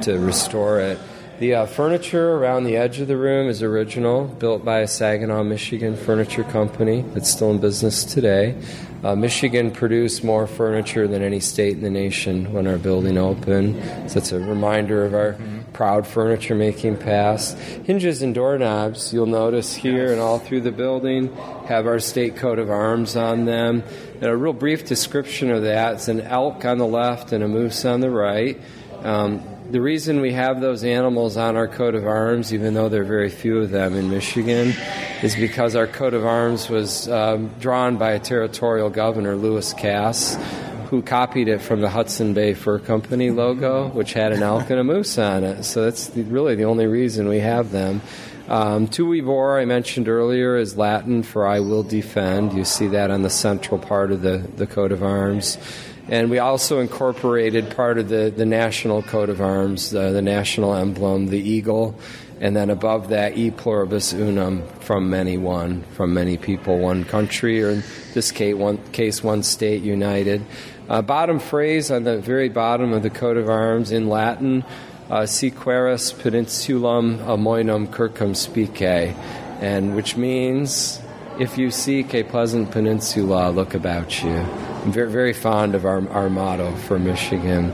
to restore it. The uh, furniture around the edge of the room is original, built by a Saginaw, Michigan furniture company that's still in business today. Uh, Michigan produced more furniture than any state in the nation when our building opened, so it's a reminder of our proud furniture making past. Hinges and doorknobs, you'll notice here and all through the building, have our state coat of arms on them. And a real brief description of that is an elk on the left and a moose on the right. Um, the reason we have those animals on our coat of arms, even though there are very few of them in Michigan, is because our coat of arms was um, drawn by a territorial governor, Lewis Cass, who copied it from the Hudson Bay Fur Company logo, which had an elk and a moose on it. So that's the, really the only reason we have them. Um, Tuebor, I mentioned earlier, is Latin for I will defend. You see that on the central part of the, the coat of arms. And we also incorporated part of the, the national coat of arms, uh, the national emblem, the eagle, and then above that, e pluribus unum, from many one, from many people, one country, or in this case, one, case, one state united. Uh, bottom phrase on the very bottom of the coat of arms in Latin, uh, Si quaeris peninsulam amoenam circumspice, and which means if you seek a pleasant peninsula, look about you. I'm very, very fond of our, our motto for Michigan.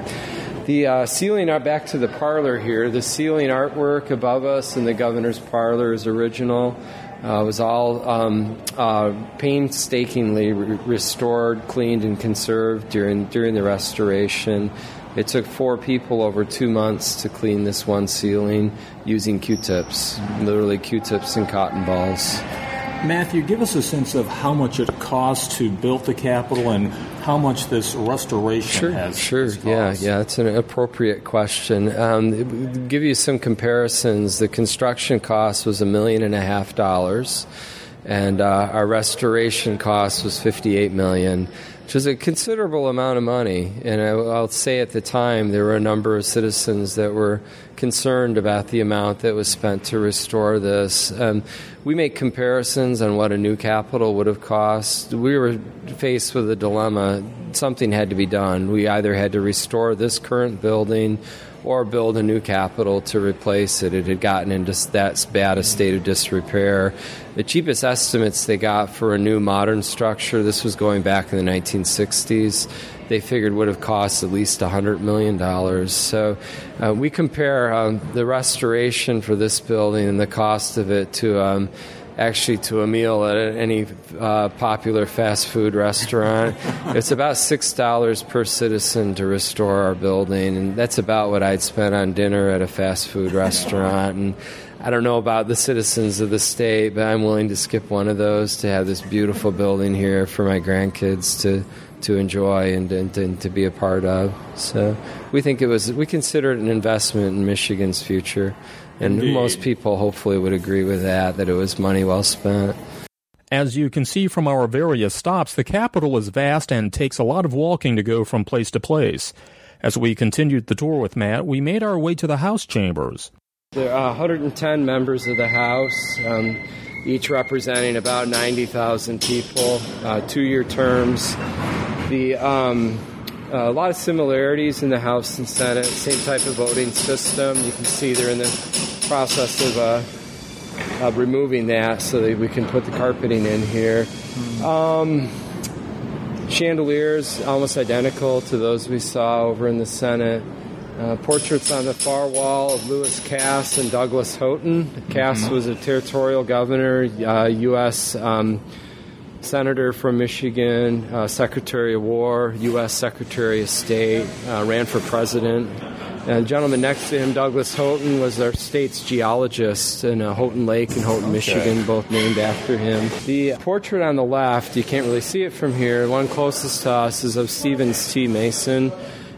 The uh, ceiling art, back to the parlor here, the ceiling artwork above us in the governor's parlor is original. Uh, was all um, uh, painstakingly re- restored, cleaned, and conserved during during the restoration. It took four people over two months to clean this one ceiling using Q-tips, literally Q-tips and cotton balls. Matthew, give us a sense of how much it cost to build the Capitol and how much this restoration sure, has. Sure, yeah, yeah, it's an appropriate question. Um, give you some comparisons. The construction cost was a million and a half dollars, and uh, our restoration cost was fifty-eight million which is a considerable amount of money. And I, will say at the time, there were a number of citizens that were concerned about the amount that was spent to restore this. Um, we make comparisons on what a new capital would have cost. We were faced with a dilemma. Something had to be done. We either had to restore this current building or build a new capital to replace it. It had gotten into that bad a state of disrepair. The cheapest estimates they got for a new modern structure, this was going back in the 1960s, they figured would have cost at least $100 million. So uh, we compare um, the restoration for this building and the cost of it to um, actually to a meal at any uh, popular fast food restaurant. it's about six dollars per citizen to restore our building, and that's about what I'd spend on dinner at a fast food restaurant. And I don't know about the citizens of the state, but I'm willing to skip one of those to have this beautiful building here for my grandkids to to enjoy and, and, and, to be a part of. So we think it was we consider it an investment in Michigan's future, and Indeed. most people hopefully would agree with that that it was money well spent. As you can see from our various stops, the capital is vast and takes a lot of walking to go from place to place. As we continued the tour with Matt, we made our way to the House chambers. There are 110 members of the House. Um, each representing about 90,000 people, uh, two year terms. The, um, uh, a lot of similarities in the House and Senate, same type of voting system. You can see they're in the process of, uh, of removing that so that we can put the carpeting in here. Um, chandeliers almost identical to those we saw over in the Senate. Uh, portraits on the far wall of Lewis Cass and Douglass Houghton. Cass mm-hmm. was a territorial governor, uh, U.S. Um, senator from Michigan, uh, Secretary of War, U.S. Secretary of State, uh, ran for president. And the gentleman next to him, Douglass Houghton, was our state's geologist in uh, Houghton Lake in Houghton, okay. Michigan, both named after him. The portrait on the left, you can't really see it from here. One closest to us is of Stevens T. Mason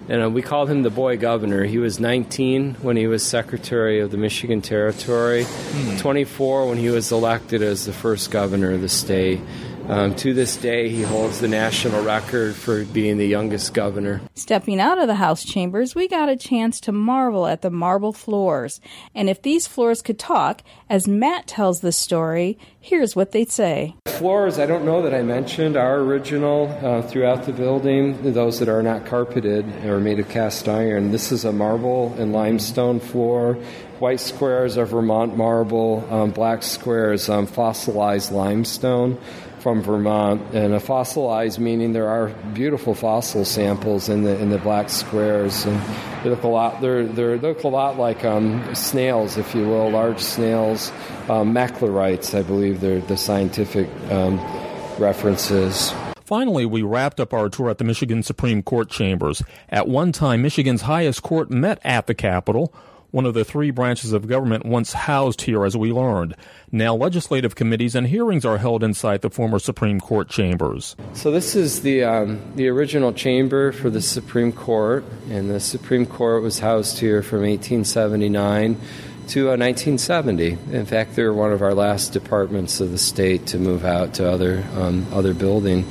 and uh, we called him the boy governor. He was 19 when he was secretary of the Michigan Territory, mm. 24 when he was elected as the first governor of the state. Um, to this day, he holds the national record for being the youngest governor. Stepping out of the House chambers, we got a chance to marvel at the marble floors. And if these floors could talk, as Matt tells the story, here's what they'd say. Floors, I don't know that I mentioned, are original uh, throughout the building. Those that are not carpeted are made of cast iron. This is a marble and limestone floor. White squares are Vermont marble, um, black squares um, fossilized limestone from Vermont, and a fossilized meaning there are beautiful fossil samples in the in the black squares, and they look a lot. They're, they look a lot like um, snails, if you will, large snails, um, I believe they're the scientific um, references. Finally, we wrapped up our tour at the Michigan Supreme Court chambers. At one time, Michigan's highest court met at the Capitol one of the three branches of government once housed here, as we learned. Now, legislative committees and hearings are held inside the former Supreme Court chambers. So, this is the, um, the original chamber for the Supreme Court, and the Supreme Court was housed here from 1879 to uh, 1970. In fact, they were one of our last departments of the state to move out to other um, other building.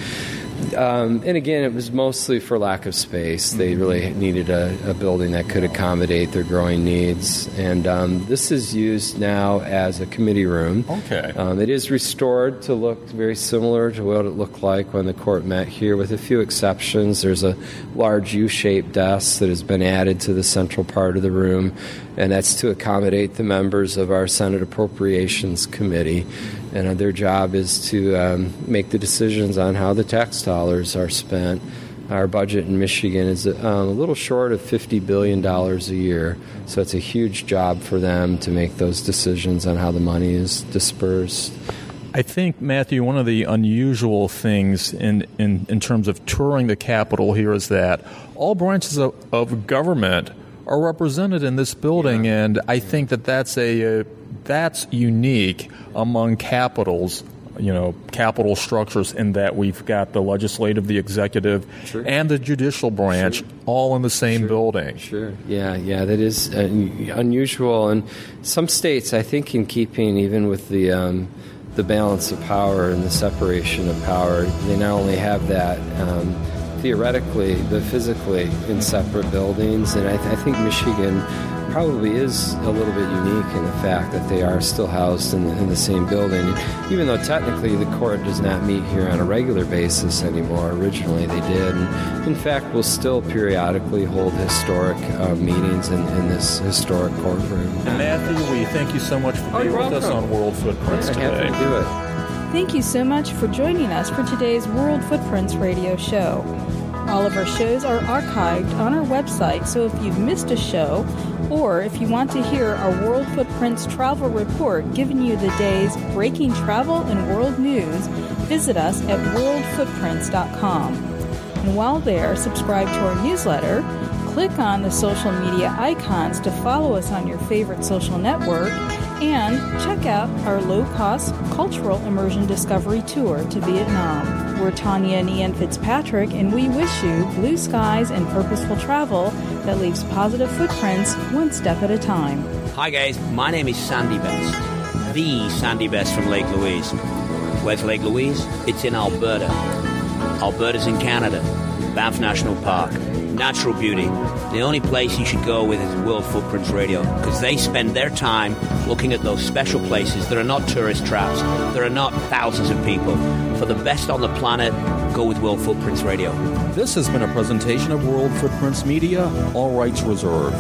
Um, and again, it was mostly for lack of space. They mm-hmm. really needed a, a building that could accommodate their growing needs. And um, this is used now as a committee room. Okay. Um, it is restored to look very similar to what it looked like when the court met here, with a few exceptions. There's a large U shaped desk that has been added to the central part of the room, and that's to accommodate the members of our Senate Appropriations Committee and their job is to um, make the decisions on how the tax dollars are spent. Our budget in Michigan is uh, a little short of $50 billion a year, so it's a huge job for them to make those decisions on how the money is dispersed. I think, Matthew, one of the unusual things in, in, in terms of touring the Capitol here is that all branches of, of government are represented in this building, yeah. and I think that that's a, a that's unique among capitals you know capital structures in that we've got the legislative, the executive, sure. and the judicial branch sure. all in the same sure. building. Sure. Yeah. Yeah. That is uh, unusual, and some states, I think, in keeping even with the. Um, the balance of power and the separation of power. They not only have that um, theoretically, but physically in separate buildings, and I, th- I think Michigan probably is a little bit unique in the fact that they are still housed in the, in the same building, even though technically the court does not meet here on a regular basis anymore. Originally they did. And in fact, we'll still periodically hold historic uh, meetings in, in, this historic courtroom. And Matthew, we thank you so much for oh, being with welcome. us on World Footprints yeah, today. Happy to do it. Thank you so much for joining us for today's World Footprints radio show. All of our shows are archived on our website, so if you've missed a show, or if you want to hear our World Footprints travel report giving you the day's breaking travel and world news, visit us at worldfootprints.com. And while there, subscribe to our newsletter, click on the social media icons to follow us on your favorite social network, and check out our low cost cultural immersion discovery tour to Vietnam. We're Tanya and Ian Fitzpatrick, and we wish you blue skies and purposeful travel that leaves positive footprints one step at a time. Hi, guys. My name is Sandy Best, the Sandy Best from Lake Louise. Where's Lake Louise? It's in Alberta. Alberta's in Canada. Banff National Park. Natural beauty. The only place you should go with is World Footprints Radio because they spend their time looking at those special places that are not tourist traps, there are not thousands of people. For the best on the planet, go with World Footprints Radio. This has been a presentation of World Footprints Media, all rights reserved.